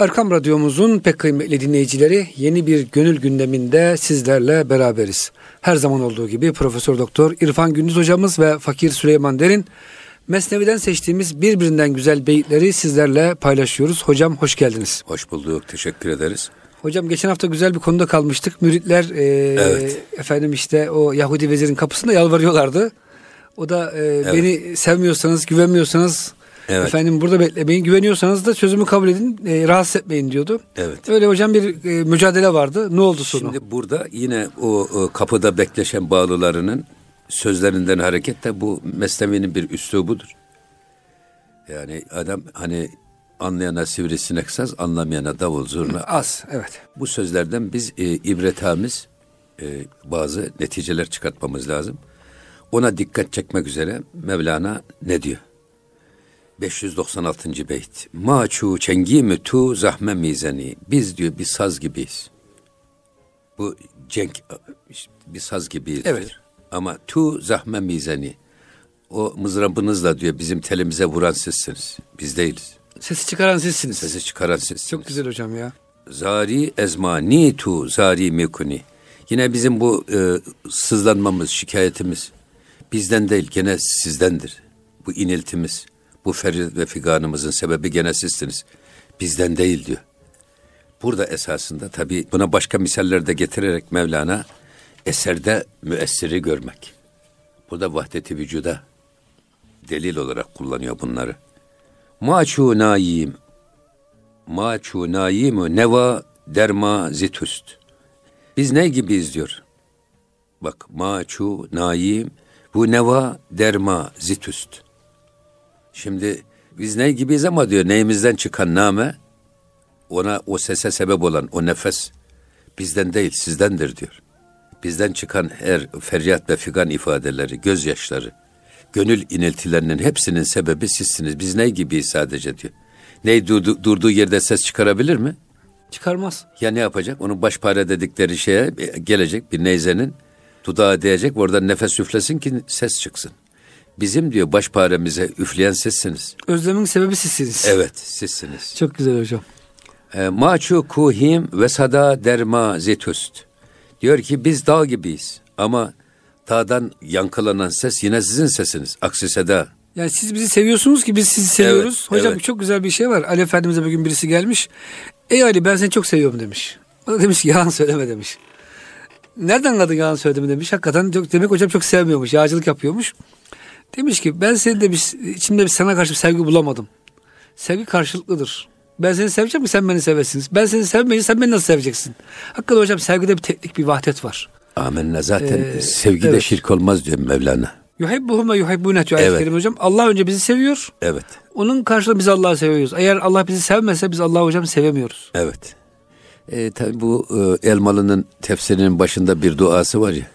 Erkam Radyomuzun pek kıymetli dinleyicileri yeni bir gönül gündeminde sizlerle beraberiz. Her zaman olduğu gibi Profesör Doktor İrfan Gündüz hocamız ve Fakir Süleyman Derin Mesnevi'den seçtiğimiz birbirinden güzel beyitleri sizlerle paylaşıyoruz. Hocam hoş geldiniz. Hoş bulduk. Teşekkür ederiz. Hocam geçen hafta güzel bir konuda kalmıştık. Müritler e, evet. efendim işte o Yahudi vezirin kapısında yalvarıyorlardı. O da e, evet. beni sevmiyorsanız, güvenmiyorsanız Evet. Efendim burada beklemeyin. Güveniyorsanız da sözümü kabul edin. E, rahatsız etmeyin diyordu. Evet. Öyle hocam bir e, mücadele vardı. Ne oldu sonu? Şimdi burada yine o, o kapıda bekleşen bağlılarının sözlerinden hareketle bu Mesnevi'nin bir üslubudur. Yani adam hani anlayana sivrisinek saz, anlamayana davul zurna az. Evet. Bu sözlerden biz e, ibretamiz e, bazı neticeler çıkartmamız lazım. Ona dikkat çekmek üzere Mevlana ne diyor? 596. beyt. Maçu çengi tu zahme mizeni. Biz diyor bir saz gibiyiz. Bu cenk bir saz gibiyiz. Evet. Diyor. Ama tu zahme mizeni. O mızrabınızla diyor bizim telimize vuran sizsiniz. Biz değiliz. Sesi çıkaran sizsiniz. Sesi çıkaran sizsiniz. Çok güzel hocam ya. Zari ezmani tu zari mekuni. Yine bizim bu e, sızlanmamız, şikayetimiz bizden değil gene sizdendir. Bu iniltimiz. Bu feryat ve figanımızın sebebi gene sizsiniz. Bizden değil diyor. Burada esasında tabi buna başka misaller de getirerek Mevlana eserde müessiri görmek. Burada vahdeti vücuda delil olarak kullanıyor bunları. Maçu naim Maçu naimu neva derma zitüst. Biz ne gibiyiz diyor. Bak maçu naim bu neva derma zitüst. Şimdi biz ne gibiyiz ama diyor neyimizden çıkan name ona o sese sebep olan o nefes bizden değil sizdendir diyor. Bizden çıkan her feryat ve figan ifadeleri, gözyaşları, gönül iniltilerinin hepsinin sebebi sizsiniz. Biz ne gibiyiz sadece diyor. Ney durdu, durduğu yerde ses çıkarabilir mi? Çıkarmaz. Ya ne yapacak? Onun başpare dedikleri şeye gelecek bir neyzenin dudağı değecek oradan nefes üflesin ki ses çıksın. Bizim diyor başparemize üfleyen sizsiniz. Özlemin sebebi sizsiniz. Evet sizsiniz. Çok güzel hocam. E, Maçu kuhim ve sada derma zetüst. Diyor ki biz dağ gibiyiz ama dağdan yankılanan ses yine sizin sesiniz. Aksi seda. Yani siz bizi seviyorsunuz ki biz sizi seviyoruz. Evet, Hocam evet. çok güzel bir şey var. Ali Efendimiz'e bugün birisi gelmiş. Ey Ali ben seni çok seviyorum demiş. O da demiş ki yalan söyleme demiş. Nereden kadın yalan söyledi mi demiş. Hakikaten çok, demek hocam çok sevmiyormuş. Yağcılık yapıyormuş. Demiş ki ben seni de bir, içimde bir sana karşı bir sevgi bulamadım. Sevgi karşılıklıdır. Ben seni seveceğim mi sen beni sevesiniz. Ben seni sevmeyince sen beni nasıl seveceksin? Hakikaten hocam sevgide bir teknik bir vahdet var. Amenna zaten ee, sevgide evet. şirk olmaz diyor Mevlana. Yuhibbuhum ve yuhibbune diyor evet. ayet hocam. Allah önce bizi seviyor. Evet. Onun karşılığında biz Allah'ı seviyoruz. Eğer Allah bizi sevmese biz Allah'ı hocam sevemiyoruz. Evet. E, tabi bu e, Elmalı'nın tefsirinin başında bir duası var ya.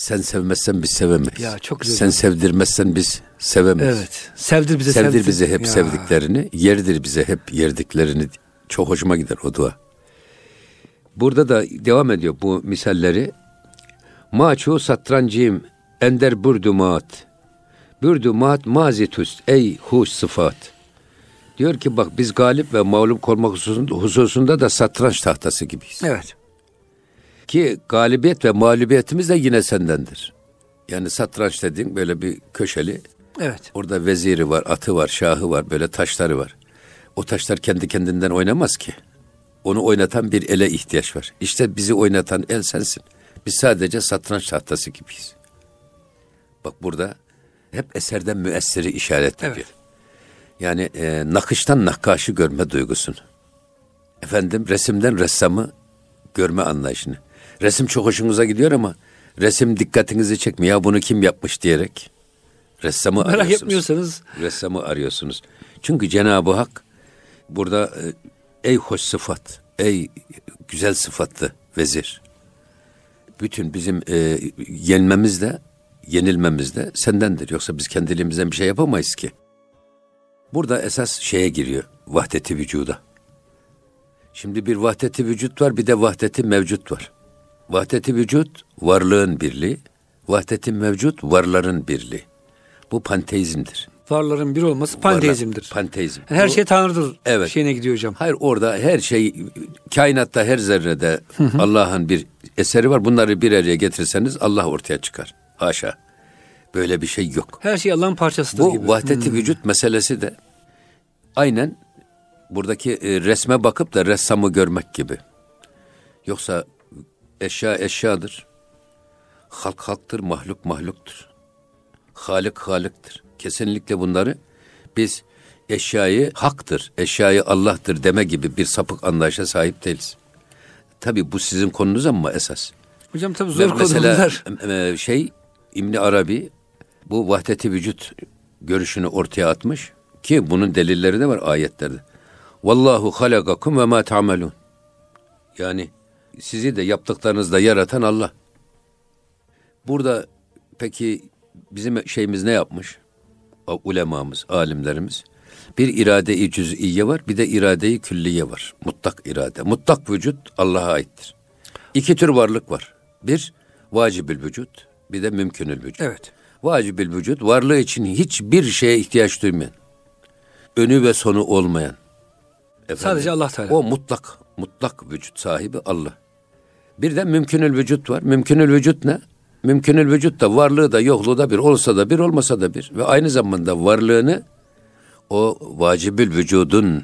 Sen sevmezsen biz sevemeyiz. Ya çok güzel. Sen sevdirmezsen biz sevemeyiz. Evet. Sevdir bize sevdir. Sevdir bize hep ya. sevdiklerini, yerdir bize hep yerdiklerini. Çok hoşuma gider o dua. Burada da devam ediyor bu misalleri. Maçu satrancim ender burdumat. Burdumat mazitüst ey huş sıfat. Diyor ki bak biz galip ve mağlup olmak hususunda, hususunda da satranç tahtası gibiyiz. Evet. Ki galibiyet ve mağlubiyetimiz de yine sendendir. Yani satranç dediğin böyle bir köşeli. Evet. Orada veziri var, atı var, şahı var, böyle taşları var. O taşlar kendi kendinden oynamaz ki. Onu oynatan bir ele ihtiyaç var. İşte bizi oynatan el sensin. Biz sadece satranç tahtası gibiyiz. Bak burada hep eserden müessiri işaret ediyor. Evet. Yani e, nakıştan nakkaşı görme duygusunu. Efendim resimden ressamı görme anlayışını. Resim çok hoşunuza gidiyor ama resim dikkatinizi çekmiyor. Ya bunu kim yapmış diyerek ressamı Merak arıyorsunuz. etmiyorsanız. Ressamı arıyorsunuz. Çünkü Cenab-ı Hak burada e, ey hoş sıfat, ey güzel sıfatlı vezir. Bütün bizim e, yenmemiz de yenilmemiz de sendendir. Yoksa biz kendiliğimizden bir şey yapamayız ki. Burada esas şeye giriyor. Vahdeti vücuda. Şimdi bir vahdeti vücut var bir de vahdeti mevcut var. Vahdeti vücut varlığın birliği, vahdeti mevcut varların birliği. Bu panteizmdir. varların bir olması panteizmdir. Varlar, panteizm. Yani her Bu, şey Tanrı'dır evet. şeyine gidiyor hocam. Hayır orada her şey kainatta her zerrede Allah'ın bir eseri var. Bunları bir araya getirseniz Allah ortaya çıkar. Haşa. Böyle bir şey yok. Her şey Allah'ın parçasıdır Bu gibi. Bu vahdeti hmm. vücut meselesi de aynen buradaki e, resme bakıp da ressamı görmek gibi. Yoksa eşya eşyadır. Halk halktır, mahluk mahluktur. Halik haliktir. Kesinlikle bunları biz eşyayı haktır, eşyayı Allah'tır deme gibi bir sapık anlayışa sahip değiliz. Tabi bu sizin konunuz ama esas. Hocam tabi zor konular. Mesela şey İbni Arabi bu vahdeti vücut görüşünü ortaya atmış ki bunun delilleri de var ayetlerde. Vallahu halakakum ve ma ta'malun. Yani sizi de yaptıklarınızda yaratan Allah. Burada peki bizim şeyimiz ne yapmış? Ulemamız, alimlerimiz. Bir irade-i cüz'iye var, bir de irade-i külliye var. Mutlak irade. Mutlak vücut Allah'a aittir. İki tür varlık var. Bir, vacibül vücut, bir de mümkünül vücut. Evet. Vacibül vücut, varlığı için hiçbir şeye ihtiyaç duymayan, önü ve sonu olmayan. Efendim, Sadece Allah Teala. O mutlak, mutlak vücut sahibi Allah. Bir de mümkünül vücut var. Mümkünül vücut ne? Mümkünül vücut da varlığı da yokluğu da bir olsa da bir olmasa da bir. Ve aynı zamanda varlığını o vacibül vücudun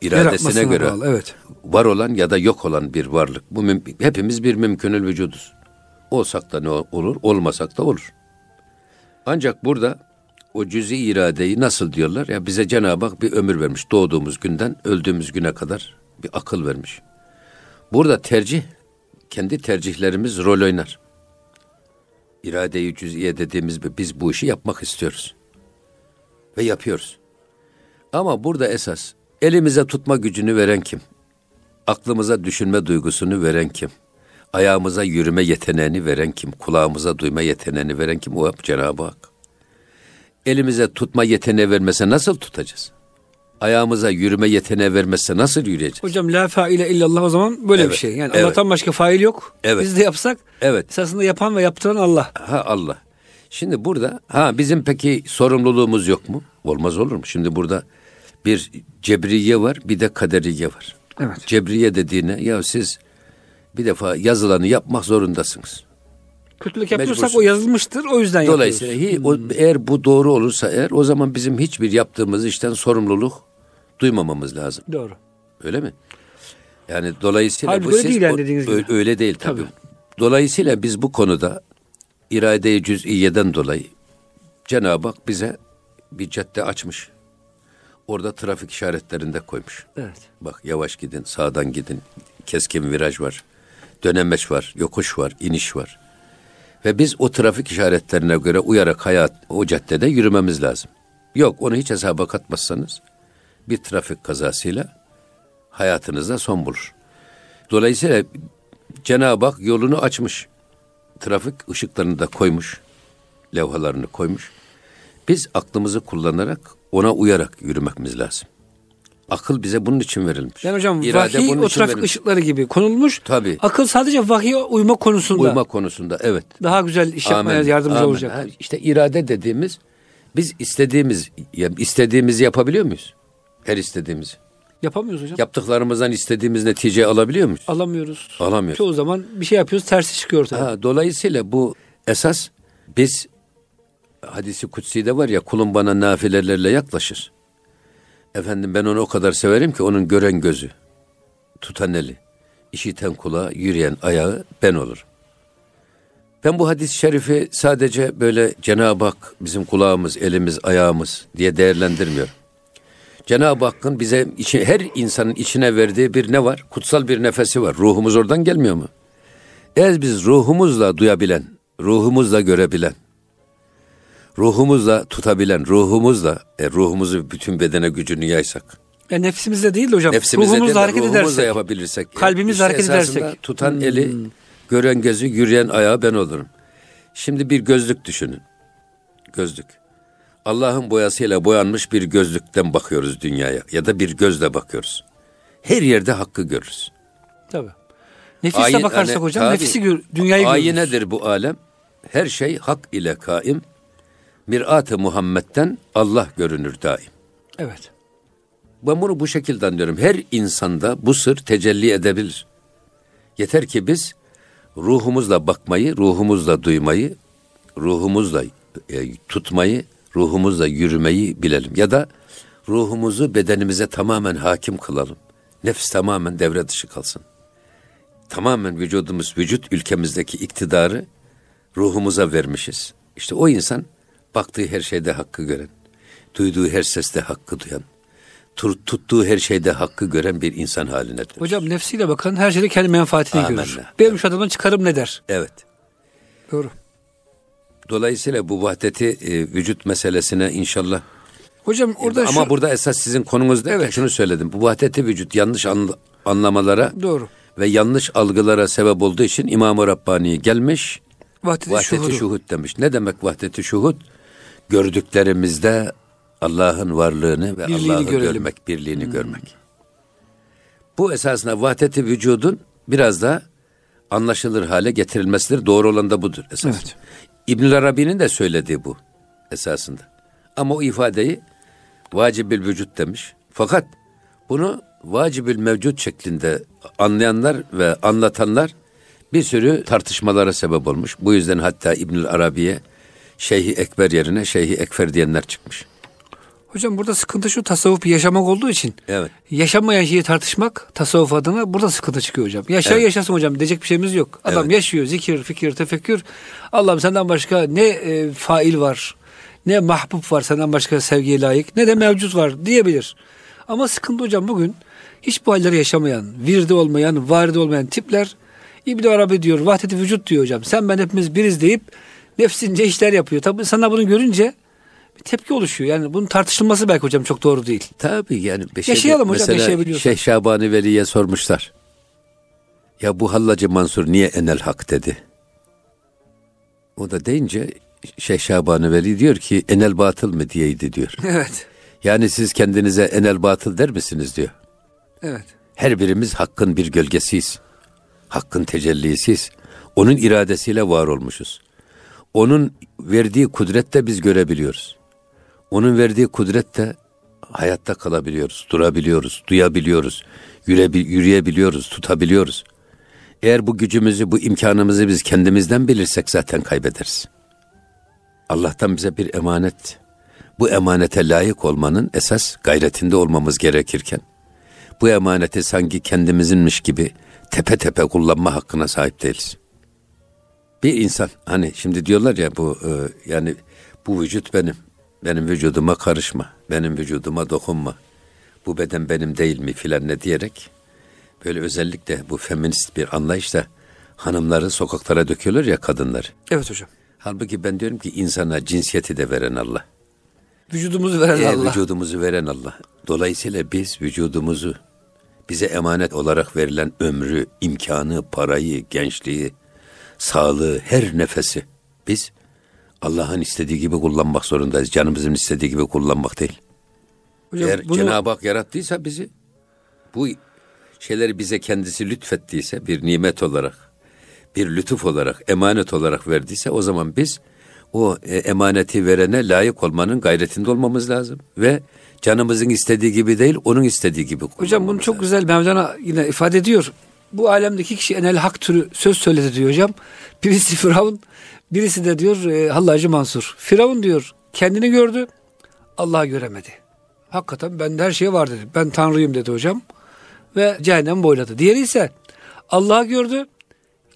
iradesine göre bağlı, evet. var olan ya da yok olan bir varlık. Bu hepimiz bir mümkünül vücuduz. Olsak da ne olur, olmasak da olur. Ancak burada o cüzi iradeyi nasıl diyorlar? Ya bize Cenab-ı Hak bir ömür vermiş. Doğduğumuz günden öldüğümüz güne kadar bir akıl vermiş. Burada tercih, kendi tercihlerimiz rol oynar. İrade-i cüz'iye dediğimiz biz bu işi yapmak istiyoruz. Ve yapıyoruz. Ama burada esas elimize tutma gücünü veren kim? Aklımıza düşünme duygusunu veren kim? Ayağımıza yürüme yeteneğini veren kim? Kulağımıza duyma yeteneğini veren kim? O Cenab-ı Hak. Elimize tutma yeteneği vermese nasıl tutacağız? Ayağımıza yürüme yeteneği vermezse nasıl yürüyeceğiz? Hocam la faile illallah o zaman böyle evet, bir şey. Yani evet. Allah'tan başka fail yok. Evet. Biz de yapsak evet. esasında yapan ve yaptıran Allah. Ha Allah. Şimdi burada ha bizim peki sorumluluğumuz yok mu? Olmaz olur mu? Şimdi burada bir cebriye var bir de kaderiye var. Evet. Cebriye dediğine ya siz bir defa yazılanı yapmak zorundasınız. Kötülük yapıyorsak o yazılmıştır o yüzden Dolayısıyla yapıyoruz. Dolayısıyla hmm. eğer bu doğru olursa eğer o zaman bizim hiçbir yaptığımız işten sorumluluk duymamamız lazım. Doğru. Öyle mi? Yani dolayısıyla Halbuki bu öyle değil yani dediğiniz gibi. Öyle değil tabii. tabii. Dolayısıyla biz bu konuda irade-i cüz'iyeden dolayı Cenab-ı Hak bize bir cadde açmış. Orada trafik işaretlerinde koymuş. Evet. Bak yavaş gidin, sağdan gidin. Keskin viraj var. Dönemeç var, yokuş var, iniş var. Ve biz o trafik işaretlerine göre uyarak hayat o caddede yürümemiz lazım. Yok onu hiç hesaba katmazsanız bir trafik kazasıyla hayatınızda son bulur. Dolayısıyla Cenab-ı Hak yolunu açmış. Trafik ışıklarını da koymuş. Levhalarını koymuş. Biz aklımızı kullanarak ona uyarak yürümemiz lazım. Akıl bize bunun için verilmiş. Yani hocam İrade vahiy o trafik verilmiş. ışıkları gibi konulmuş. Tabii. Akıl sadece vahiye uyma konusunda. Uyma konusunda evet. Daha güzel iş Amen. yapmaya yardımcı Amen. olacak. Ha, işte irade dediğimiz biz istediğimiz istediğimizi yapabiliyor muyuz? Her istediğimizi. Yapamıyoruz hocam. Yaptıklarımızdan istediğimiz neticeyi alabiliyor muyuz? Alamıyoruz. Alamıyoruz. Çoğu zaman bir şey yapıyoruz tersi çıkıyor tabii. Ha, dolayısıyla bu esas biz hadisi kutsi de var ya kulun bana nafilelerle yaklaşır. Efendim ben onu o kadar severim ki onun gören gözü, tutan eli, işiten kulağı, yürüyen ayağı ben olurum. Ben bu hadis-i şerifi sadece böyle Cenab-ı Hak bizim kulağımız, elimiz, ayağımız diye değerlendirmiyor. Cenab-ı Hakk'ın bize içi, her insanın içine verdiği bir ne var? Kutsal bir nefesi var. Ruhumuz oradan gelmiyor mu? Eğer biz ruhumuzla duyabilen, ruhumuzla görebilen, ruhumuzla tutabilen, ruhumuzla, e, ruhumuzu bütün bedene gücünü yaysak. Ya nefsimizle değil de hocam. Nefsimizle ruhumuzla değil, hareket ruhumuzla edersek. yapabilirsek. Kalbimizle işte hareket edersek. Tutan hmm. eli, gören gözü, yürüyen ayağı ben olurum. Şimdi bir gözlük düşünün. Gözlük. Allah'ın boyasıyla boyanmış bir gözlükten bakıyoruz dünyaya ya da bir gözle bakıyoruz. Her yerde hakkı görürüz. Tabii. Nefisle Ayin, bakarsak hani, hocam tabii, nefisi gör, dünyayı görürüz. Ayinedir bu alem. Her şey hak ile kaim Mirat-ı Muhammed'den Allah görünür daim. Evet. Ben bunu bu şekilde anlıyorum. Her insanda bu sır tecelli edebilir. Yeter ki biz ruhumuzla bakmayı, ruhumuzla duymayı, ruhumuzla e, tutmayı, ruhumuzla yürümeyi bilelim. Ya da ruhumuzu bedenimize tamamen hakim kılalım. Nefs tamamen devre dışı kalsın. Tamamen vücudumuz, vücut ülkemizdeki iktidarı ruhumuza vermişiz. İşte o insan baktığı her şeyde hakkı gören, duyduğu her seste hakkı duyan, tuttuğu her şeyde hakkı gören bir insan haline dönür. Hocam nefsiyle bakan her şeyde kendi menfaatini Amenna. görür. Benim şu adamdan çıkarım ne der? Evet. Doğru. Dolayısıyla bu vahdeti e, vücut meselesine inşallah Hocam orada ama şu... burada esas sizin konunuz değil evet. şunu söyledim. Bu vahdeti vücut yanlış anla, anlamalara Doğru. ve yanlış algılara sebep olduğu için İmam-ı Rabbani gelmiş vahdeti, vahdeti şuhud demiş. Ne demek vahdeti şuhud? Gördüklerimizde Allah'ın varlığını ve Allah'ı görmek, birliğini hmm. görmek. Bu esasında vahdeti vücudun biraz da anlaşılır hale getirilmesidir. Doğru olan da budur esas. Evet. İbn Arabi'nin de söylediği bu esasında. Ama o ifadeyi vacibül vücut demiş. Fakat bunu vacibül mevcut şeklinde anlayanlar ve anlatanlar bir sürü tartışmalara sebep olmuş. Bu yüzden hatta İbnül Arabi'ye Şeyhi Ekber yerine Şeyhi Ekfer diyenler çıkmış. Hocam burada sıkıntı şu tasavvuf yaşamak olduğu için. Evet. Yaşamayan şeyi tartışmak tasavvuf adına burada sıkıntı çıkıyor hocam. Yaşa evet. yaşasın hocam diyecek bir şeyimiz yok. Adam evet. yaşıyor zikir, fikir, tefekkür. Allah'ım senden başka ne e, fail var, ne mahbub var senden başka sevgiye layık, ne de mevcut var diyebilir. Ama sıkıntı hocam bugün hiç bu halleri yaşamayan, virde olmayan, varide olmayan tipler İbn Arabi diyor, vahdeti vücut diyor hocam. Sen ben hepimiz biriz deyip nefsince işler yapıyor. Tabi sana bunu görünce bir tepki oluşuyor. Yani bunun tartışılması belki hocam çok doğru değil. Tabii yani. Yaşayalım hocam yaşayabiliyorsak. Şeyh Şabani Veli'ye sormuşlar. Ya bu Hallacı Mansur niye enel hak dedi. O da deyince Şeyh Şabani Veli diyor ki enel batıl mı diyeydi diyor. Evet. Yani siz kendinize enel batıl der misiniz diyor. Evet. Her birimiz hakkın bir gölgesiyiz. Hakkın tecellisiyiz. Onun iradesiyle var olmuşuz. Onun verdiği kudrette biz görebiliyoruz. Onun verdiği kudrette hayatta kalabiliyoruz, durabiliyoruz, duyabiliyoruz, yürüyebi yürüyebiliyoruz, tutabiliyoruz. Eğer bu gücümüzü, bu imkanımızı biz kendimizden bilirsek zaten kaybederiz. Allah'tan bize bir emanet. Bu emanete layık olmanın esas gayretinde olmamız gerekirken, bu emaneti sanki kendimizinmiş gibi tepe tepe kullanma hakkına sahip değiliz. Bir insan hani şimdi diyorlar ya bu e, yani bu vücut benim. Benim vücuduma karışma. Benim vücuduma dokunma. Bu beden benim değil mi filan ne diyerek böyle özellikle bu feminist bir anlayışla hanımları sokaklara döküyorlar ya kadınlar. Evet hocam. Halbuki ben diyorum ki insana cinsiyeti de veren Allah. Vücudumuzu veren e, Allah. Vücudumuzu veren Allah. Dolayısıyla biz vücudumuzu bize emanet olarak verilen ömrü, imkanı, parayı, gençliği, sağlığı, her nefesi biz Allah'ın istediği gibi kullanmak zorundayız. Canımızın istediği gibi kullanmak değil. Hocam, Eğer bunu... Cenab-ı Hak yarattıysa bizi, bu şeyleri bize kendisi lütfettiyse bir nimet olarak, bir lütuf olarak, emanet olarak verdiyse o zaman biz o e, emaneti verene layık olmanın gayretinde olmamız lazım. Ve canımızın istediği gibi değil, onun istediği gibi Hocam bunu çok lazım. güzel Mevlana yine ifade ediyor. Bu alemdeki kişi enel hak türü söz söyledi diyor hocam. Birisi Firavun, birisi de diyor e, Hallacı Mansur. Firavun diyor kendini gördü, Allah'ı göremedi. Hakikaten bende her şey var dedi. Ben Tanrıyım dedi hocam. Ve cehennem boyladı. Diğeri ise Allah'ı gördü,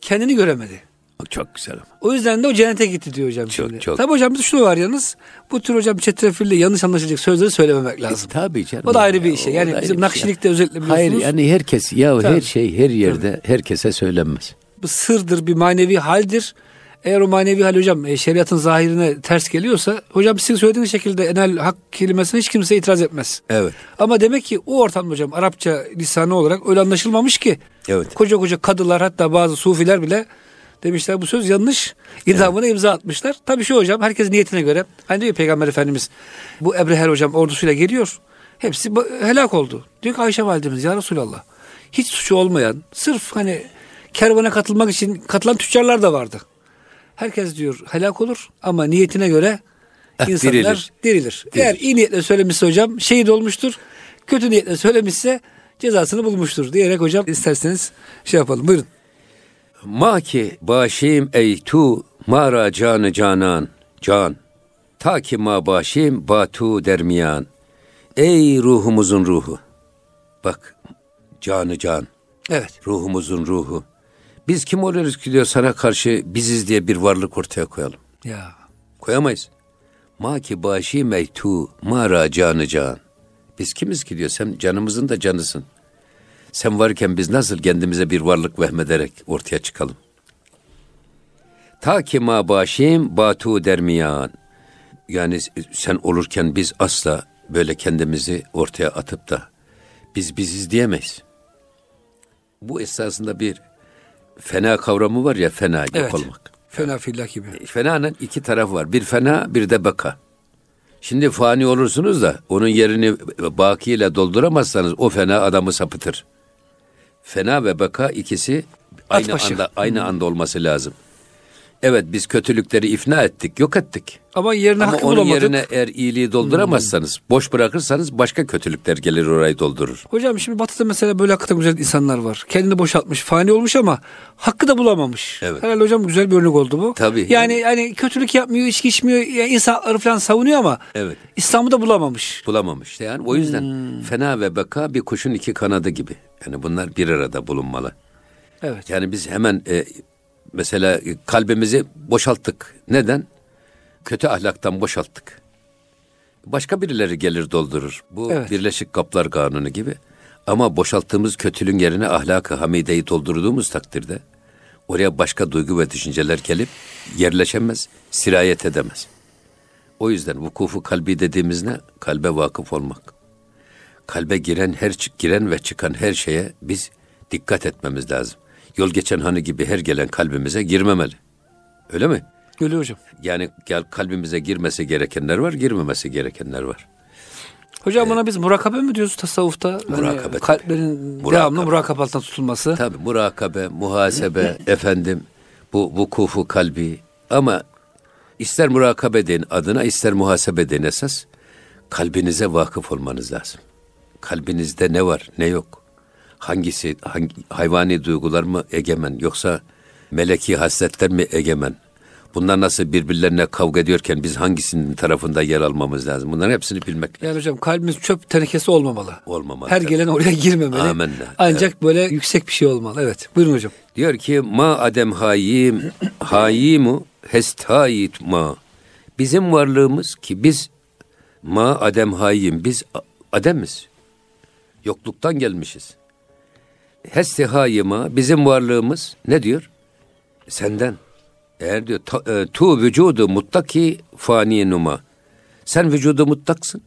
kendini göremedi. Çok güzel. O yüzden de o cennete gitti diyor hocam. Çok şimdi. çok. Tabii hocam şunu var yalnız. Bu tür hocam çetrefilli yanlış anlaşılacak sözleri söylememek lazım. E, tabii canım. O da ayrı bir şey. Yani bizim nakşilikte şey. özellikle biliyorsunuz. Hayır yani herkes ya tabii. her şey her yerde tabii. herkese söylenmez. Bu sırdır bir manevi haldir. Eğer o manevi hal hocam e, şeriatın zahirine ters geliyorsa hocam sizin söylediğiniz şekilde enel hak kelimesine hiç kimse itiraz etmez. Evet. Ama demek ki o ortamda hocam Arapça lisanı olarak öyle anlaşılmamış ki. Evet. Koca koca kadılar hatta bazı sufiler bile demişler bu söz yanlış. İdamına evet. imza atmışlar. Tabii şu hocam herkes niyetine göre. Hani diyor Peygamber Efendimiz bu Ebreher hocam ordusuyla geliyor. Hepsi helak oldu. Diyor ki Ayşe validemiz ya Resulallah. Hiç suçu olmayan sırf hani kervana katılmak için katılan tüccarlar da vardı. Herkes diyor helak olur ama niyetine göre eh, insanlar dirilir. dirilir. dirilir. Eğer iyi niyetle söylemişse hocam şehit olmuştur. Kötü niyetle söylemişse cezasını bulmuştur diyerek hocam isterseniz şey yapalım. Buyurun. Ma ki başim ey tu mara canı canan can. Ta ki ma başim batu dermiyan. Ey ruhumuzun ruhu. Bak canı can. Evet. Ruhumuzun ruhu. Biz kim oluyoruz ki diyor sana karşı biziz diye bir varlık ortaya koyalım. Ya. Koyamayız. Ma ki başı meytu mara canı can. Biz kimiz ki diyor sen canımızın da canısın. Sen varken biz nasıl kendimize bir varlık vehmederek ortaya çıkalım? Ta ki ma başim batu dermiyan. Yani sen olurken biz asla böyle kendimizi ortaya atıp da biz biziz diyemeyiz. Bu esasında bir fena kavramı var ya fena evet. olmak. Fena fillah gibi. E, fenanın iki tarafı var. Bir fena bir de beka. Şimdi fani olursunuz da onun yerini bakiyle dolduramazsanız o fena adamı sapıtır. Fena ve beka ikisi aynı anda aynı anda olması lazım. Evet biz kötülükleri ifna ettik, yok ettik. Ama yerine Ama hakkı onun bulamadık. yerine eğer iyiliği dolduramazsanız, hmm. boş bırakırsanız başka kötülükler gelir orayı doldurur. Hocam şimdi Batı'da mesela böyle hakikaten güzel insanlar var. Kendini boşaltmış, fani olmuş ama hakkı da bulamamış. Evet. Herhalde hocam güzel bir örnek oldu bu. Tabii. Yani yani, yani kötülük yapmıyor, içki içmiyor, yani insan falan savunuyor ama evet. İslam'ı da bulamamış. Bulamamış. Yani o yüzden hmm. fena ve beka bir kuşun iki kanadı gibi. Yani bunlar bir arada bulunmalı. Evet. Yani biz hemen e, mesela kalbimizi boşalttık. Neden? Kötü ahlaktan boşalttık. Başka birileri gelir doldurur. Bu evet. Birleşik Kaplar Kanunu gibi. Ama boşalttığımız kötülüğün yerine ahlakı hamideyi doldurduğumuz takdirde oraya başka duygu ve düşünceler gelip yerleşemez, sirayet edemez. O yüzden vukufu kalbi dediğimiz ne? Kalbe vakıf olmak. Kalbe giren her giren ve çıkan her şeye biz dikkat etmemiz lazım yol geçen hanı gibi her gelen kalbimize girmemeli. Öyle mi? Öyle hocam. Yani gel kalbimize girmesi gerekenler var, girmemesi gerekenler var. Hocam ee, buna biz murakabe mi diyoruz tasavvufta? Hani murakabe. Hani kalplerin murakabe. devamlı murakab altında tutulması. Tabii murakabe, muhasebe, efendim bu vukufu kalbi ama ister murakabe deyin adına ister muhasebe deyin esas kalbinize vakıf olmanız lazım. Kalbinizde ne var ne yok hangisi hangi, hayvani duygular mı egemen yoksa meleki hasletler mi egemen? Bunlar nasıl birbirlerine kavga ediyorken biz hangisinin tarafında yer almamız lazım? Bunların hepsini bilmek Yani hocam kalbimiz çöp tenekesi olmamalı. Olmamalı. Her gelen oraya girmemeli. Amenna. Ancak evet. böyle yüksek bir şey olmalı. Evet. Buyurun hocam. Diyor ki ma adem hayim hayimu hestayit ma. Bizim varlığımız ki biz ma adem hayim biz ademiz. Yokluktan gelmişiz hestihayıma bizim varlığımız ne diyor? Senden. Eğer diyor e, tu vücudu muttaki fani numa. Sen vücudu muttaksın.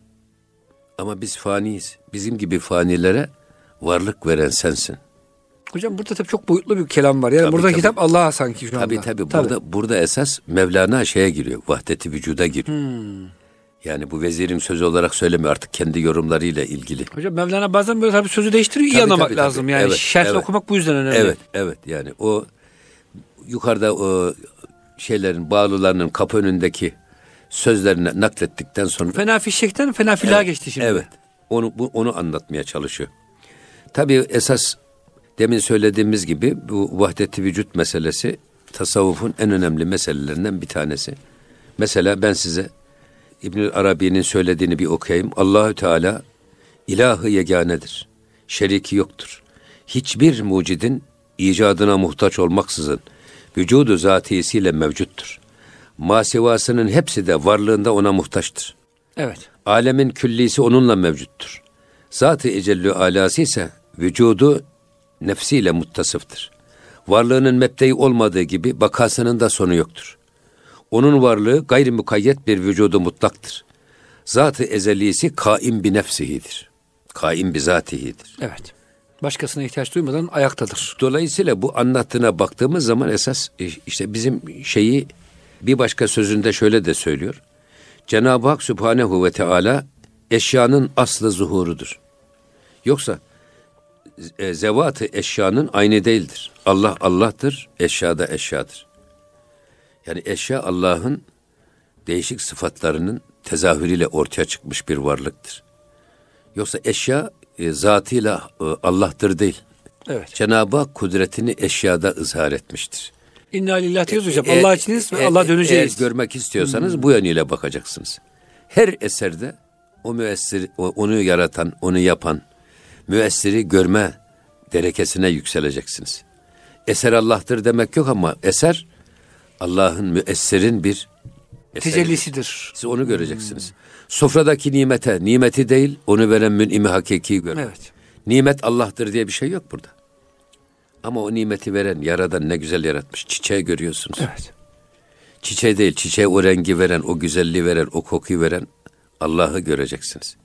Ama biz faniyiz. Bizim gibi fanilere varlık veren sensin. Hocam burada tabii çok boyutlu bir kelam var. Yani tabii, burada tabii. kitap Allah'a sanki şu anda. Tabii tabii. Burada, burada esas Mevlana şeye giriyor. Vahdeti vücuda giriyor. Hmm. Yani bu vezirin sözü olarak söylemiyor artık kendi yorumlarıyla ilgili. Hocam Mevlana bazen böyle tabii sözü değiştiriyor iyi anlamak tabii, lazım. Yani evet, şerh evet. okumak bu yüzden önemli. Evet evet yani o yukarıda o şeylerin bağlılarının kapı önündeki sözlerini naklettikten sonra. Fena fişekten fena filaha evet, geçti şimdi. Evet onu, bu, onu anlatmaya çalışıyor. Tabii esas demin söylediğimiz gibi bu vahdeti vücut meselesi tasavvufun en önemli meselelerinden bir tanesi. Mesela ben size İbnül Arabi'nin söylediğini bir okuyayım. Allahü Teala ilahı yeganedir. Şeriki yoktur. Hiçbir mucidin icadına muhtaç olmaksızın vücudu zatisiyle mevcuttur. Masivasının hepsi de varlığında ona muhtaçtır. Evet. Alemin küllisi onunla mevcuttur. Zat-ı Ecellü alası ise vücudu nefsiyle muttasıftır. Varlığının mebdeyi olmadığı gibi bakasının da sonu yoktur. Onun varlığı gayri mukayyet bir vücudu mutlaktır. Zat-ı ezelisi kaim bir nefsihidir. Kaim bir zatihidir. Evet. Başkasına ihtiyaç duymadan ayaktadır. Dolayısıyla bu anlattığına baktığımız zaman esas e, işte bizim şeyi bir başka sözünde şöyle de söylüyor. Cenab-ı Hak Sübhanehu ve Teala eşyanın aslı zuhurudur. Yoksa e, zevat-ı eşyanın aynı değildir. Allah Allah'tır, eşya da eşyadır. Yani eşya Allah'ın değişik sıfatlarının tezahürüyle ortaya çıkmış bir varlıktır. Yoksa eşya e, zatıyla e, Allah'tır değil. Evet. Cenab-ı Hak kudretini eşyada ızhar etmiştir. İnna lillahi diyoruz hocam. Eğer- Allah içiniz ve eğer- Allah döneceğiz. Eğer görmek istiyorsanız bu yönüyle bakacaksınız. Her eserde o müessir, onu yaratan, onu yapan müessiri görme derekesine yükseleceksiniz. Eser Allah'tır demek yok ama eser Allah'ın müessirin bir eseri. Tecellisidir. Siz onu göreceksiniz. Sofradaki nimete, nimeti değil, onu veren mün'imi hakikiyi görmek. Evet. Nimet Allah'tır diye bir şey yok burada. Ama o nimeti veren, yaradan ne güzel yaratmış. Çiçeği görüyorsunuz. Evet. Çiçeği değil, çiçeğe o rengi veren, o güzelliği veren, o kokuyu veren Allah'ı göreceksiniz.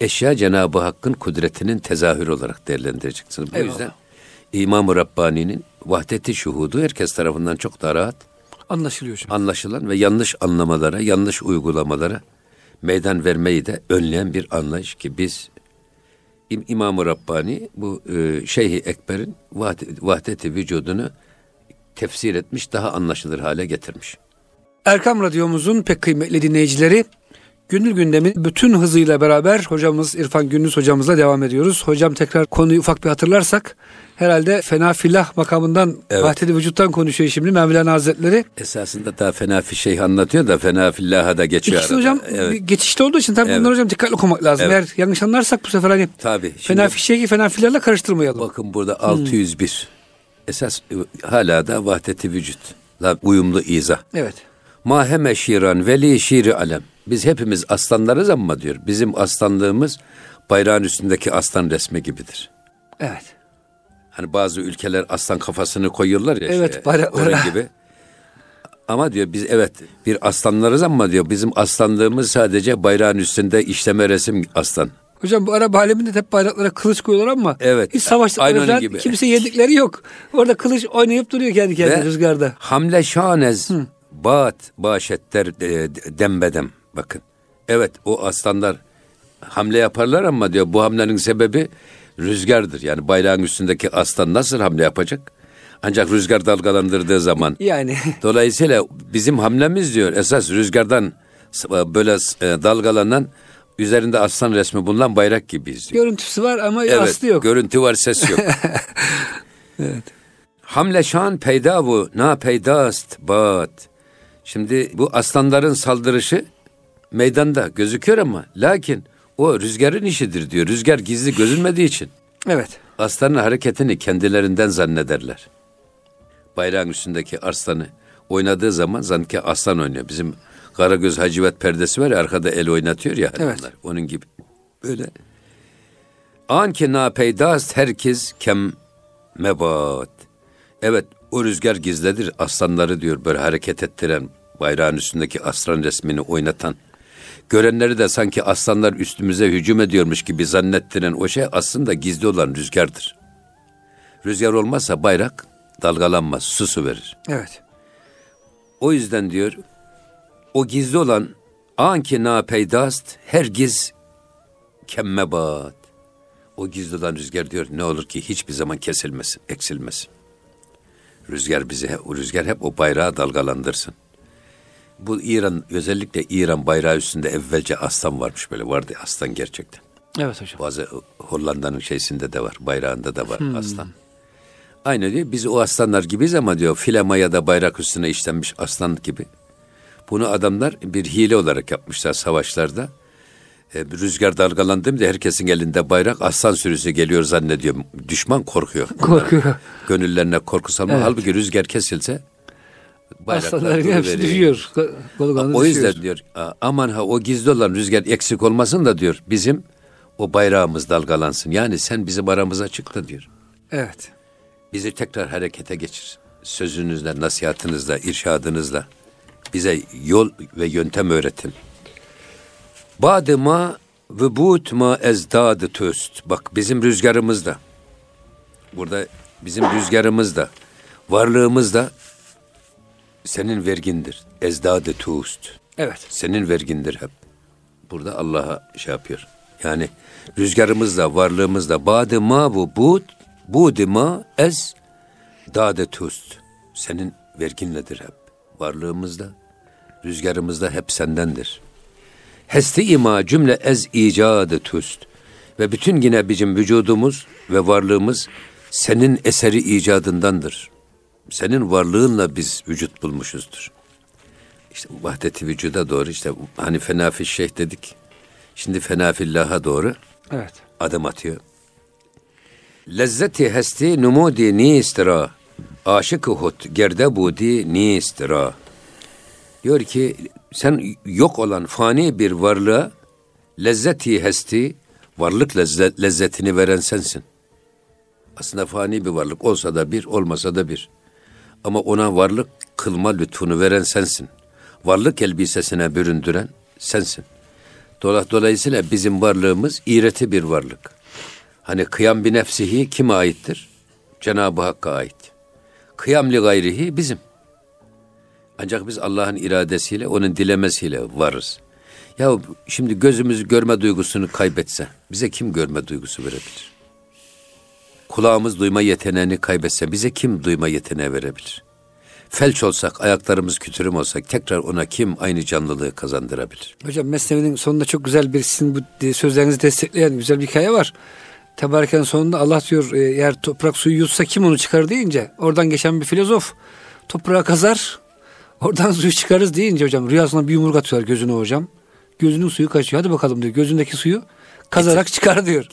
Eşya Cenab-ı Hakk'ın kudretinin tezahürü olarak değerlendireceksiniz. Bu Eyvallah. yüzden İmam-ı Rabbani'nin vahdeti şuhudu herkes tarafından çok daha rahat Anlaşılıyor hocam. anlaşılan ve yanlış anlamalara, yanlış uygulamalara meydan vermeyi de önleyen bir anlayış ki biz İm- İmam-ı Rabbani bu e, Şeyh-i Ekber'in vahd- vahdeti vücudunu tefsir etmiş, daha anlaşılır hale getirmiş. Erkam Radyomuzun pek kıymetli dinleyicileri Gönül gündemin bütün hızıyla beraber hocamız İrfan Gündüz hocamızla devam ediyoruz. Hocam tekrar konuyu ufak bir hatırlarsak herhalde fena filah makamından Evet. vahdedi vücuttan konuşuyor şimdi Mevlana Hazretleri. Esasında daha fena fi şeyh anlatıyor da fena fillaha da geçiyor İkisi hocam Evet. geçişte olduğu için tabii Evet. bunları hocam dikkatli okumak lazım. Evet. Eğer yanlış anlarsak bu sefer hani Tabii. fena Şimdi fişeği fena filahla karıştırmayalım. bakın burada 601. Esas e, hala da vahdeti vücutla uyumlu izah. Evet. Maheme şiran veli şiiri alem. Biz hepimiz aslanlarız ama diyor. Bizim aslanlığımız bayrağın üstündeki aslan resmi gibidir. Evet. Hani bazı ülkeler aslan kafasını koyuyorlar ya. Evet, şeye, onun gibi. Ama diyor biz evet bir aslanlarız ama diyor bizim aslanlığımız sadece bayrağın üstünde işleme resim aslan. Hocam bu Arap aleminde hep bayraklara kılıç koyuyorlar ama Evet. hiç savaştıkları falan gibi. kimse yedikleri yok. Orada kılıç oynayıp duruyor kendi kendine Ve rüzgarda. Hamle şanez bat başetter e, dembedem bakın. Evet o aslanlar hamle yaparlar ama diyor bu hamlenin sebebi rüzgardır. Yani bayrağın üstündeki aslan nasıl hamle yapacak? Ancak rüzgar dalgalandırdığı zaman. Yani Dolayısıyla bizim hamlemiz diyor esas rüzgardan s- böyle e, dalgalanan üzerinde aslan resmi bulunan bayrak gibiyiz diyor. görüntüsü var ama Evet, aslı yok. görüntü var ses yok. Evet. Hamle şan peyda bu, na peydast bat. Şimdi bu aslanların saldırışı meydanda gözüküyor ama lakin o rüzgarın işidir diyor. Rüzgar gizli gözünmediği için Evet. aslanın hareketini kendilerinden zannederler. Bayrağın üstündeki aslanı oynadığı zaman zanki aslan oynuyor. Bizim Karagöz Hacivat perdesi var ya arkada el oynatıyor ya. hani Evet. Onun gibi. Böyle. An ki na peydast herkes kem mebat. Evet o rüzgar gizledir. Aslanları diyor böyle hareket ettiren bayrağın üstündeki aslan resmini oynatan. Görenleri de sanki aslanlar üstümüze hücum ediyormuş gibi zannettiren o şey aslında gizli olan rüzgardır. Rüzgar olmazsa bayrak dalgalanmaz, su su verir. Evet. O yüzden diyor o gizli olan anki na peydast hergiz kemmebat. O gizli olan rüzgar diyor ne olur ki hiçbir zaman kesilmesin, eksilmesin. Rüzgar bizi, o rüzgar hep o bayrağı dalgalandırsın. Bu İran, özellikle İran bayrağı üstünde evvelce aslan varmış böyle vardı aslan gerçekten. Evet hocam. Bazı Hollanda'nın şeysinde de var, bayrağında da var aslan. Aynı diyor, biz o aslanlar gibiyiz ama diyor filama ya da bayrak üstüne işlenmiş aslan gibi. Bunu adamlar bir hile olarak yapmışlar savaşlarda. E, bir rüzgar dalgalandığında herkesin elinde bayrak aslan sürüsü geliyor zannediyor. Düşman korkuyor. Korkuyor. Gönüllerine korku salma. Evet. Halbuki rüzgar kesilse bayraklar hepsi düşüyor. Kolu O düşüyor. yüzden diyor "A- aman ha o gizli olan rüzgar eksik olmasın da diyor bizim o bayrağımız dalgalansın. Yani sen bizim aramıza çık da diyor. Evet. Bizi tekrar harekete geçir. Sözünüzle, nasihatınızla, irşadınızla bize yol ve yöntem öğretin. Badıma ve butma ezdadı töst. Bak bizim rüzgarımız da. Burada bizim rüzgarımız da. Varlığımız da senin vergindir. Ezdadı tust. Evet. Senin vergindir hep. Burada Allah'a şey yapıyor. Yani rüzgarımızla, varlığımızla badı ma bu bud, budi ma ez dade tust. Senin verginledir hep. Varlığımızda, rüzgarımızda hep sendendir. Hesti ima cümle ez icadı tüst. Ve bütün yine bizim vücudumuz ve varlığımız senin eseri icadındandır. Senin varlığınla biz vücut bulmuşuzdur. İşte vahdeti vücuda doğru işte hani fenafi şeyh dedik. Şimdi fenafillah'a doğru evet. adım atıyor. Lezzeti hesti numudi ni istira. Aşık hut gerde budi ni istira. Diyor ki sen yok olan fani bir varlığa lezzeti hesti varlık lezzet, lezzetini veren sensin. Aslında fani bir varlık olsa da bir olmasa da bir. Ama ona varlık kılma lütfunu veren sensin. Varlık elbisesine büründüren sensin. Dolayısıyla bizim varlığımız iğreti bir varlık. Hani kıyam bir nefsihi kime aittir? Cenab-ı Hakk'a ait. Kıyam li gayrihi bizim. Ancak biz Allah'ın iradesiyle, onun dilemesiyle varız. Ya şimdi gözümüz görme duygusunu kaybetse, bize kim görme duygusu verebilir? Kulağımız duyma yeteneğini kaybetse, bize kim duyma yeteneği verebilir? Felç olsak, ayaklarımız kütürüm olsak, tekrar ona kim aynı canlılığı kazandırabilir? Hocam Mesnevi'nin sonunda çok güzel bir sizin bu sözlerinizi destekleyen güzel bir hikaye var. Tebareken sonunda Allah diyor e, eğer toprak suyu yutsa kim onu çıkar deyince oradan geçen bir filozof toprağa kazar oradan suyu çıkarız deyince hocam rüyasına bir yumruk atıyorlar gözüne hocam. Gözünün suyu kaçıyor hadi bakalım diyor gözündeki suyu kazarak çıkar diyor.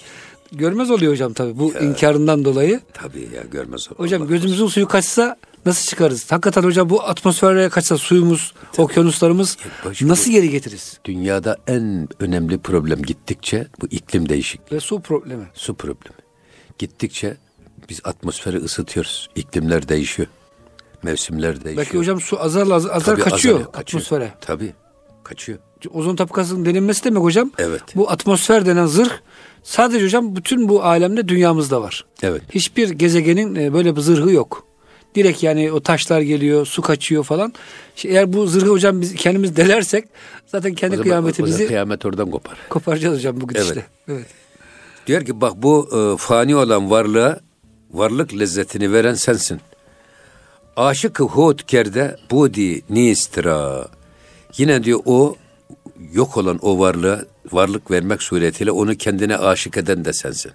Görmez oluyor hocam tabi bu ya, inkarından dolayı. Tabii ya görmez olur. Hocam gözümüzün suyu kaçsa nasıl çıkarız? Hakikaten hocam bu atmosfere kaçsa suyumuz, Tabii. okyanuslarımız ya, nasıl geri getiririz? Dünyada en önemli problem gittikçe bu iklim değişikliği. Ve su problemi. Su problemi. Gittikçe biz atmosferi ısıtıyoruz. İklimler değişiyor. Mevsimler değişiyor. Belki hocam su azar azar, azar kaçıyor, azar, kaçıyor atmosfere. Tabii kaçıyor. Ozon tabakasının delinmesi demek hocam. Evet. Bu atmosfer denen zırh sadece hocam bütün bu alemde dünyamızda var. Evet. Hiçbir gezegenin e, böyle bir zırhı yok. Direkt yani o taşlar geliyor, su kaçıyor falan. eğer bu zırhı hocam biz kendimiz delersek zaten kendi o zaman, kıyametimizi... O kıyamet oradan kopar. Koparacağız hocam bu gidişle. Evet. evet. Diyor ki bak bu e, fani olan varlığa varlık lezzetini veren sensin. Aşık hud kerde budi nistira. Yine diyor o yok olan o varlığa varlık vermek suretiyle onu kendine aşık eden de sensin.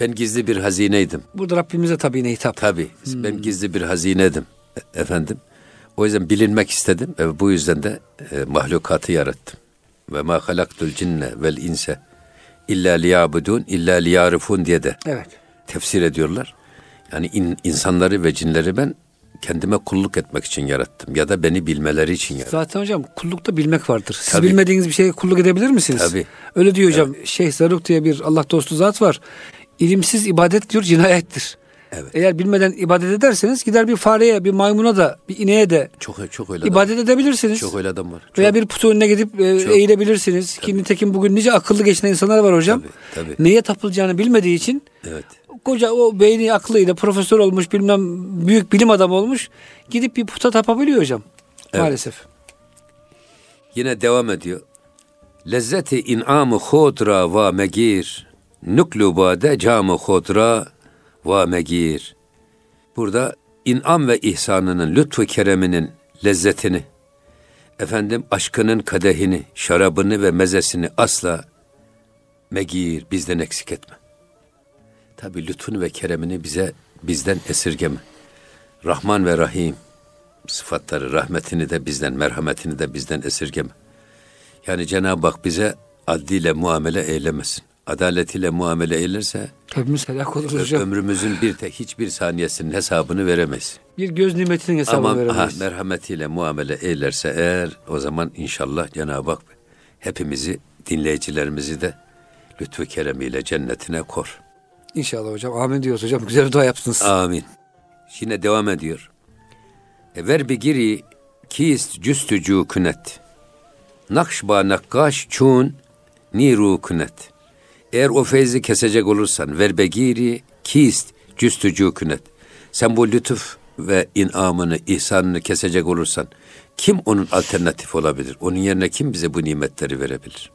Ben gizli bir hazineydim. Burada Rabbimize tabii ne hitap. Tabii. Hmm. Ben gizli bir hazinedim e, efendim. O yüzden bilinmek istedim ve bu yüzden de e, mahlukatı yarattım. Ve ma halaktul cinne vel inse illa liyabudun illa liyarifun diye de evet. tefsir ediyorlar. Yani in, insanları ve cinleri ben kendime kulluk etmek için yarattım ya da beni bilmeleri için yarattım. Zaten hocam kullukta bilmek vardır. Siz Tabii. bilmediğiniz bir şeye kulluk edebilir misiniz? Tabii. Öyle diyor hocam. Evet. Şeyh Zaruk diye bir Allah dostu zat var. İlimsiz ibadet diyor cinayettir. Evet. Eğer bilmeden ibadet ederseniz gider bir fareye, bir maymuna da, bir ineğe de çok çok öyle ibadet adam. edebilirsiniz. Çok öyle adam var. Çok. Veya bir putu önüne gidip e, eğilebilirsiniz. Tabii. Ki nitekim bugün nice akıllı geçinen insanlar var hocam. Tabii, tabii. Neye tapılacağını bilmediği için evet. Koca o beyni aklıyla profesör olmuş bilmem büyük bilim adamı olmuş gidip bir puta tapabiliyor hocam. Evet. Maalesef. Yine devam ediyor. Lezzeti in'amı hodra ve megir nuklubade camı hodra ve megir. Burada in'am ve ihsanının, lütfu kereminin lezzetini, efendim aşkının kadehini, şarabını ve mezesini asla megir bizden eksik etme. Tabi lütfunu ve keremini bize bizden esirgeme. Rahman ve Rahim sıfatları, rahmetini de bizden, merhametini de bizden esirgeme. Yani Cenab-ı Hak bize adliyle muamele eylemesin. Adaletiyle muamele eylerse hepimiz helak oluruz hocam. Ömrümüzün bir tek hiçbir saniyesinin hesabını veremeyiz. Bir göz nimetinin hesabını Ama, veremeyiz. Ama merhametiyle muamele eylerse eğer o zaman inşallah Cenab-ı Hak hepimizi dinleyicilerimizi de lütfu keremiyle cennetine kor. İnşallah hocam. Amin diyoruz hocam. Güzel bir dua yaptınız. Amin. Yine devam ediyor. E ver bir giri kist cüstücü künet. Nakşba nakkaş çun niru künet. Eğer o feyzi kesecek olursan ver begiri kist cüstücü künet. Sen bu lütuf ve inamını, ihsanını kesecek olursan kim onun alternatif olabilir? Onun yerine kim bize bu nimetleri verebilir?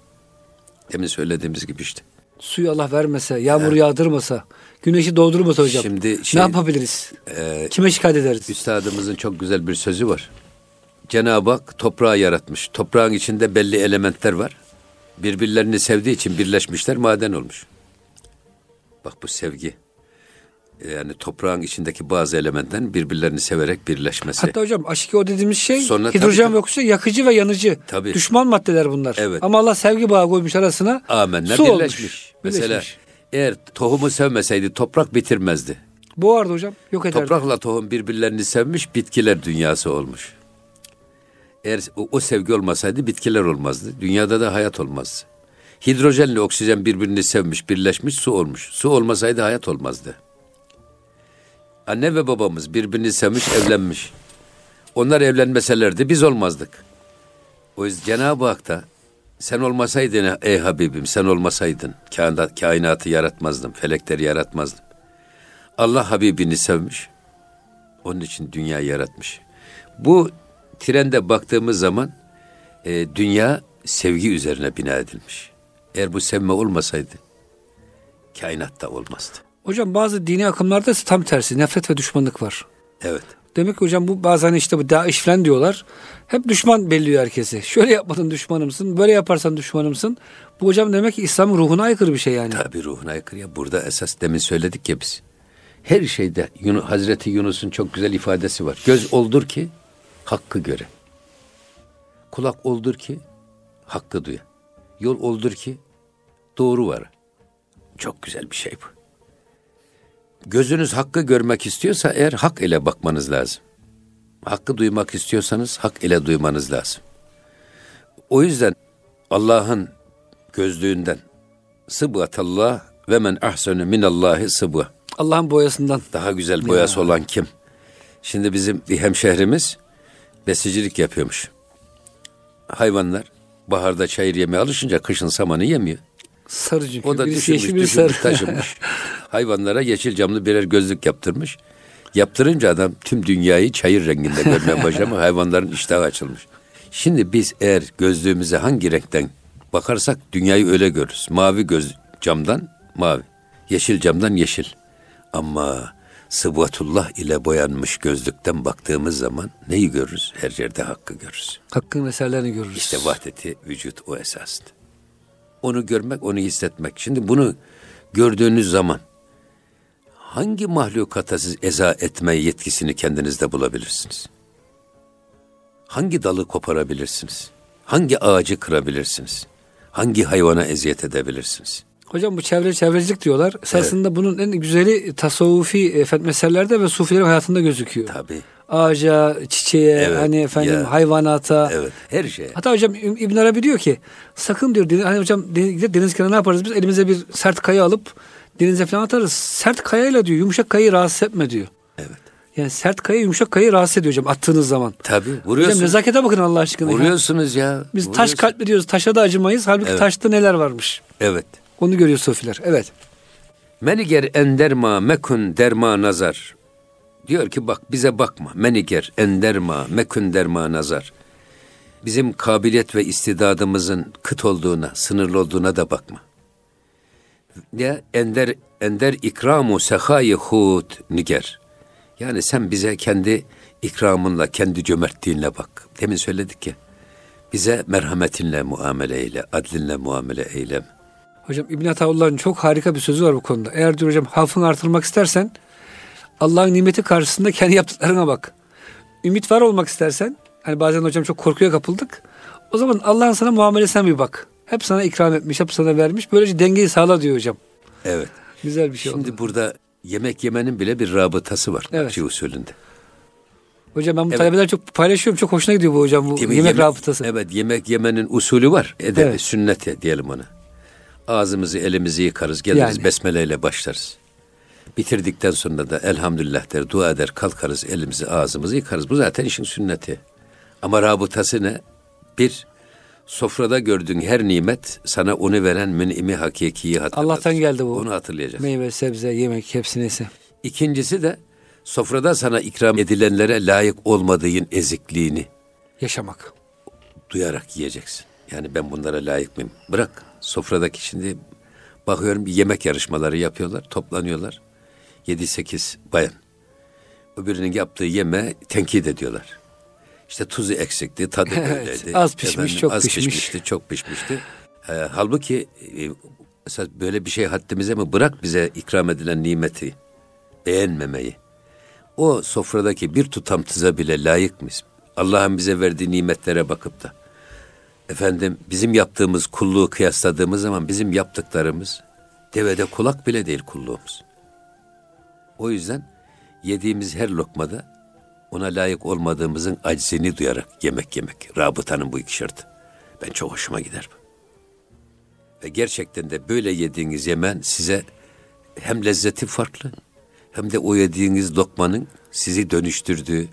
Demin söylediğimiz gibi işte. Suyu Allah vermese, yağmur evet. yağdırmasa, güneşi doğdurmasa hocam. Şimdi şey, ne yapabiliriz? E, Kime şikayet ederiz? Üstadımızın çok güzel bir sözü var. Cenab-ı Hak toprağı yaratmış. Toprağın içinde belli elementler var. Birbirlerini sevdiği için birleşmişler maden olmuş. Bak bu sevgi. Yani toprağın içindeki bazı elementlerin birbirlerini severek birleşmesi. Hatta hocam H2O o dediğimiz şey Sonra, hidrojen tabii, ve oksijen yakıcı ve yanıcı. Tabii. Düşman maddeler bunlar. Evet. Ama Allah sevgi bağı koymuş arasına. Amenna su birleşmiş. Olmuş. Mesela birleşmiş. eğer tohumu sevmeseydi toprak bitirmezdi. Boğardı hocam. Yok ederdi. Toprakla tohum birbirlerini sevmiş bitkiler dünyası olmuş. Eğer o, o sevgi olmasaydı bitkiler olmazdı. Dünyada da hayat olmazdı. Hidrojenle oksijen birbirini sevmiş, birleşmiş, su olmuş. Su olmasaydı hayat olmazdı. Anne ve babamız birbirini sevmiş, evlenmiş. Onlar evlenmeselerdi biz olmazdık. O yüzden Cenab-ı Hak da sen olmasaydın ey Habibim sen olmasaydın kainat, kainatı yaratmazdım, felekleri yaratmazdım. Allah Habibini sevmiş. Onun için dünya yaratmış. Bu trende baktığımız zaman e, dünya sevgi üzerine bina edilmiş. Eğer bu sevme olmasaydı kainatta olmazdı. Hocam bazı dini akımlarda tam tersi nefret ve düşmanlık var. Evet. Demek ki hocam bu bazen işte bu Daesh falan diyorlar. Hep düşman belliyor herkesi. Şöyle yapmadın düşmanımsın, böyle yaparsan düşmanımsın. Bu hocam demek ki İslam'ın ruhuna aykırı bir şey yani. Tabii ruhuna aykırı ya. Burada esas demin söyledik ya biz. Her şeyde Yunus, Hazreti Yunus'un çok güzel ifadesi var. Göz oldur ki hakkı göre. Kulak oldur ki hakkı duya. Yol oldur ki doğru var. Çok güzel bir şey bu. Gözünüz hakkı görmek istiyorsa eğer hak ile bakmanız lazım. Hakkı duymak istiyorsanız hak ile duymanız lazım. O yüzden Allah'ın gözlüğünden sıbgatallah ve men ahsenu minallahi sıbga. Allah'ın boyasından. Daha güzel boyası ya. olan kim? Şimdi bizim bir hemşehrimiz besicilik yapıyormuş. Hayvanlar baharda çayır yemeye alışınca kışın samanı yemiyor. Sarı çünkü. O da Birisi düşünmüş, düşünmüş, sarı. taşımış. Hayvanlara yeşil camlı birer gözlük yaptırmış. Yaptırınca adam tüm dünyayı çayır renginde görmeye başlamış. hayvanların iştahı açılmış. Şimdi biz eğer gözlüğümüze hangi renkten bakarsak dünyayı öyle görürüz. Mavi göz camdan mavi, yeşil camdan yeşil. Ama sıbvatullah ile boyanmış gözlükten baktığımız zaman neyi görürüz? Her yerde hakkı görürüz. Hakkın eserlerini görürüz. İşte vahdeti vücut o esasında. Onu görmek, onu hissetmek. Şimdi bunu gördüğünüz zaman hangi mahlukata siz eza etme yetkisini kendinizde bulabilirsiniz? Hangi dalı koparabilirsiniz? Hangi ağacı kırabilirsiniz? Hangi hayvana eziyet edebilirsiniz? Hocam bu çevre çevrecilik diyorlar. Esasında evet. bunun en güzeli tasavvufi efendim meselelerde ve sufilerin hayatında gözüküyor. Tabii. Ağaca, çiçeğe, evet, hani efendim ya. hayvanata. Evet, her şeye. Hatta hocam İbn Arabi diyor ki sakın diyor hani hocam deniz, deniz kenarına ne yaparız biz? Elimize bir sert kaya alıp denize falan atarız. Sert kayayla diyor yumuşak kayayı rahatsız etme diyor. Evet. Yani sert kaya yumuşak kayayı rahatsız ediyor hocam attığınız zaman. Tabii vuruyorsunuz. Hocam nezakete bakın Allah aşkına. Vuruyorsunuz ya. ya. Biz taş kalpli diyoruz. Taşa da acımayız. Halbuki evet. taşta neler varmış. Evet. Onu görüyor sofiler. Evet. Meniger enderma mekun derma nazar. Diyor ki bak bize bakma. Meniger enderma mekun derma nazar. Bizim kabiliyet ve istidadımızın kıt olduğuna, sınırlı olduğuna da bakma. Ya ender ender ikramu sehayi hud niger. Yani sen bize kendi ikramınla, kendi cömertliğinle bak. Demin söyledik ya. Bize merhametinle muamele eyle, adlinle muamele eylem. Hocam İbn Ataullah'ın çok harika bir sözü var bu konuda. Eğer diyor hocam hafını artırmak istersen Allah'ın nimeti karşısında kendi yaptıklarına bak. Ümit var olmak istersen hani bazen hocam çok korkuya kapıldık. O zaman Allah'ın sana muamelesine bir bak. Hep sana ikram etmiş, hep sana vermiş. Böylece dengeyi sağla diyor hocam. Evet. Güzel bir şey Şimdi oldu. burada yemek yemenin bile bir rabıtası var. Evet. Akçe usulünde. Hocam ben bu evet. talebeler çok paylaşıyorum. Çok hoşuna gidiyor bu hocam bu yemek, yemek rabıtası. Evet yemek yemenin usulü var. Edebi, evet. sünneti diyelim ona. Ağzımızı elimizi yıkarız. Geliriz yani. besmeleyle başlarız. Bitirdikten sonra da elhamdülillah der, dua eder, kalkarız, elimizi ağzımızı yıkarız. Bu zaten işin sünneti. Ama rabıtası ne? Bir, sofrada gördüğün her nimet sana onu veren münimi hakikiyi hatırlatır. Allah'tan geldi bu. Onu hatırlayacağız. Meyve, sebze, yemek hepsi neyse. İkincisi de sofrada sana ikram edilenlere layık olmadığın ezikliğini yaşamak. Duyarak yiyeceksin. Yani ben bunlara layık mıyım? Bırak. Sofradaki şimdi bakıyorum bir yemek yarışmaları yapıyorlar. Toplanıyorlar. 7-8 bayan. Öbürünün yaptığı yeme tenkit ediyorlar. İşte tuzu eksikti, tadı böyleydi. az pişmiş, Efendim, çok az pişmiş. pişmişti, çok pişmişti. E, halbuki e, esas böyle bir şey haddimize mi bırak bize ikram edilen nimeti beğenmemeyi. O sofradaki bir tutam tıza bile layık mıyız? Allah'ın bize verdiği nimetlere bakıp da efendim bizim yaptığımız kulluğu kıyasladığımız zaman bizim yaptıklarımız devede kulak bile değil kulluğumuz. O yüzden yediğimiz her lokmada ona layık olmadığımızın aczini duyarak yemek yemek. Rabıtanın bu iki şartı. Ben çok hoşuma gider bu. Ve gerçekten de böyle yediğiniz yemen size hem lezzeti farklı hem de o yediğiniz lokmanın sizi dönüştürdüğü,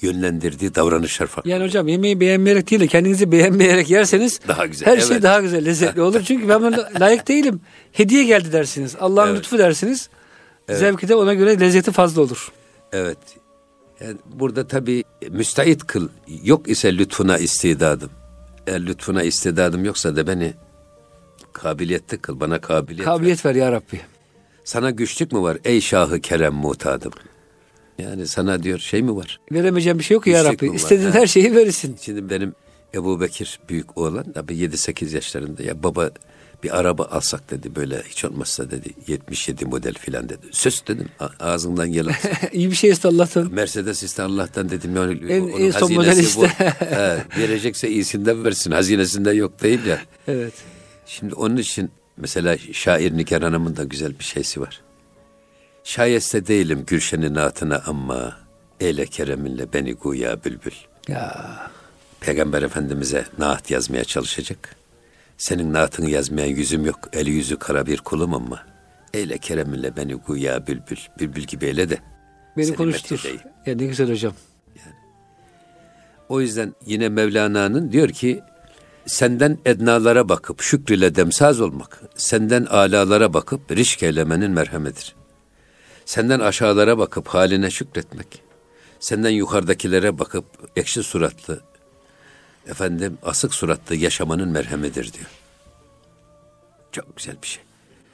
yönlendirdiği davranışlar farklı. Yani hocam yemeği beğenmeyerek değil de kendinizi beğenmeyerek yerseniz daha güzel. her şey daha güzel, lezzetli olur. Çünkü ben buna layık değilim. Hediye geldi dersiniz. Allah'ın evet. lütfu dersiniz. Evet. Zevki de ona göre lezzeti fazla olur. Evet. Yani burada tabii müstahit kıl. Yok ise lütfuna istidadım. Eğer lütfuna istidadım yoksa da beni kabiliyetli kıl. Bana kabiliyet Kabiliyet ver, ver ya Rabbi. Sana güçlük mü var ey şahı kerem mutadım? Yani sana diyor şey mi var? Veremeyeceğim bir şey yok ya Rabbi. İstediğin her şeyi verirsin. Şimdi benim Ebu Bekir büyük oğlan tabi 7-8 yaşlarında ya baba bir araba alsak dedi böyle hiç olmazsa dedi 77 model filan dedi. Söz dedim ağzından gelen. İyi bir şey iste Allah'tan. Mercedes iste Allah'tan dedim. Yani en, onun en son model iste. He, verecekse iyisinden versin hazinesinden yok değil ya. Evet. Şimdi onun için mesela şair Nigar Hanım'ın da güzel bir şeysi var. Şayeste değilim Gülşen'in atına ama eyle kereminle beni guya bülbül. Ya. Peygamber Efendimiz'e naat yazmaya çalışacak. Senin naatını yazmayan yüzüm yok. Eli yüzü kara bir kulum ama. Eyle kereminle beni guya bülbül. Bülbül gibi eyle de. Beni konuştur. Ya ne güzel hocam. Yani. O yüzden yine Mevlana'nın diyor ki senden ednalara bakıp şükrüyle demsaz olmak, senden alalara bakıp rişk eylemenin merhemidir. Senden aşağılara bakıp haline şükretmek, senden yukarıdakilere bakıp ekşi suratlı, efendim asık suratlı yaşamanın merhemidir diyor. Çok güzel bir şey.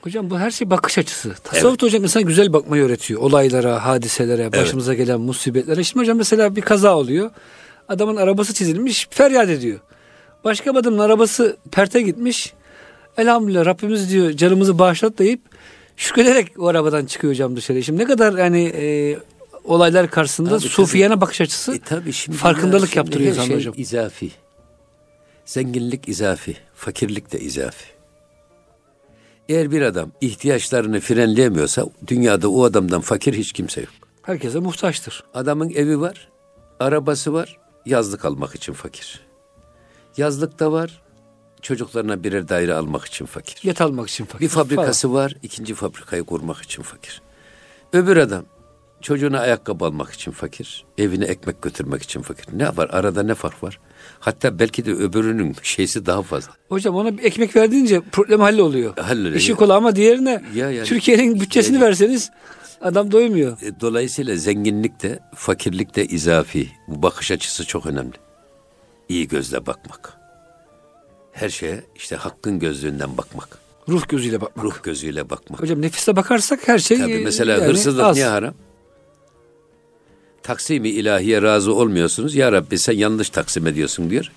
Hocam bu her şey bakış açısı. Tasavvuf evet. hocam insan güzel bakmayı öğretiyor. Olaylara, hadiselere, başımıza evet. gelen musibetlere. Şimdi hocam mesela bir kaza oluyor. Adamın arabası çizilmiş, feryat ediyor. Başka bir adamın arabası perte gitmiş. Elhamdülillah Rabbimiz diyor canımızı bağışlat deyip şükrederek o arabadan çıkıyor hocam dışarı. Şimdi ne kadar yani e, olaylar karşısında tabii, sufiyana tabii. bakış açısı e, tabii şimdi farkındalık şimdi yaptırıyor insan şey hocam. izafi. Zenginlik izafi, fakirlik de izafi. Eğer bir adam ihtiyaçlarını frenleyemiyorsa dünyada o adamdan fakir hiç kimse yok. Herkese muhtaçtır. Adamın evi var, arabası var, yazlık almak için fakir. Yazlıkta var, çocuklarına birer daire almak için fakir. Yet almak için fakir. Bir fabrikası falan. var, ikinci fabrikayı kurmak için fakir. Öbür adam çocuğuna ayakkabı almak için fakir, evine ekmek götürmek için fakir. Ne var? Arada ne fark var? Hatta belki de öbürünün şeysi daha fazla. Hocam ona bir ekmek verdiğince problem halloluyor. Halloluyor. İşi kolay ama diğerine ya yani, Türkiye'nin bütçesini yani, verseniz adam doymuyor. E, dolayısıyla zenginlik de fakirlik de izafi. Bu bakış açısı çok önemli. İyi gözle bakmak. Her şeye işte hakkın gözlüğünden bakmak. Ruh gözüyle bakmak. Ruh gözüyle bakmak. Hocam nefiste bakarsak her şey Tabii mesela yani hırsızlık az. niye haram? Taksimi ilahiye razı olmuyorsunuz. Ya Rabbi sen yanlış taksim ediyorsun diyor.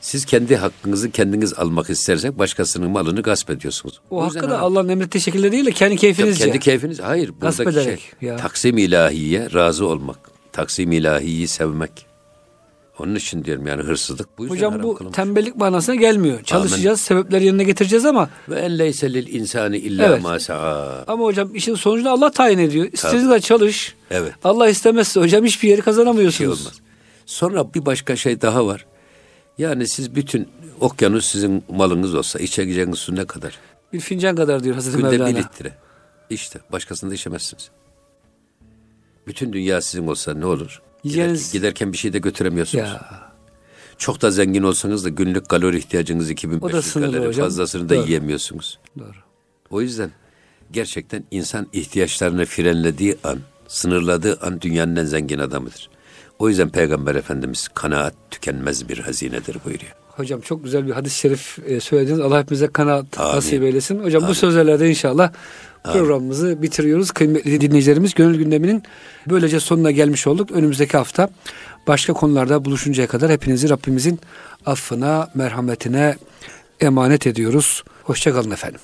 Siz kendi hakkınızı kendiniz almak istersek başkasının malını gasp ediyorsunuz. O, o hakkı da Allah'ın emrettiği şekilde değil de kendi keyfinizce. Kendi keyfiniz. Hayır. Gasp ederek. Şey, ya. taksim ilahiye razı olmak. Taksim ilahiyi sevmek. Onun için diyorum yani hırsızlık bu yüzden Hocam bu kılınmış. tembellik manasına gelmiyor. Çalışacağız, Amen. sebepleri yerine getireceğiz ama. Ve en leyse lil insani illa evet. ma Ama hocam işin sonucunu Allah tayin ediyor. İstediğin kadar çalış. Evet. Allah istemezse hocam hiçbir yeri kazanamıyorsunuz. Bir şey olmaz. Sonra bir başka şey daha var. Yani siz bütün okyanus sizin malınız olsa içeceğiniz su ne kadar? Bir fincan kadar diyor Hazreti Günde Mevlana. Günde bir litre. İşte başkasında içemezsiniz. Bütün dünya sizin olsa ne olur? Yiyeceğiniz... Giderken bir şey de götüremiyorsunuz. Ya. Çok da zengin olsanız da günlük kalori ihtiyacınız 2500 kalori hocam. fazlasını da Doğru. yiyemiyorsunuz. Doğru. O yüzden gerçekten insan ihtiyaçlarını frenlediği an, sınırladığı an dünyanın en zengin adamıdır. O yüzden Peygamber Efendimiz kanaat tükenmez bir hazinedir buyuruyor. Hocam çok güzel bir hadis-i şerif e, söylediniz. Allah hepimize kanaat Amin. nasip eylesin. Hocam Amin. bu sözlerle inşallah programımızı bitiriyoruz. Kıymetli dinleyicilerimiz gönül gündeminin böylece sonuna gelmiş olduk. Önümüzdeki hafta başka konularda buluşuncaya kadar hepinizi Rabbimizin affına, merhametine, emanet ediyoruz. Hoşçakalın efendim.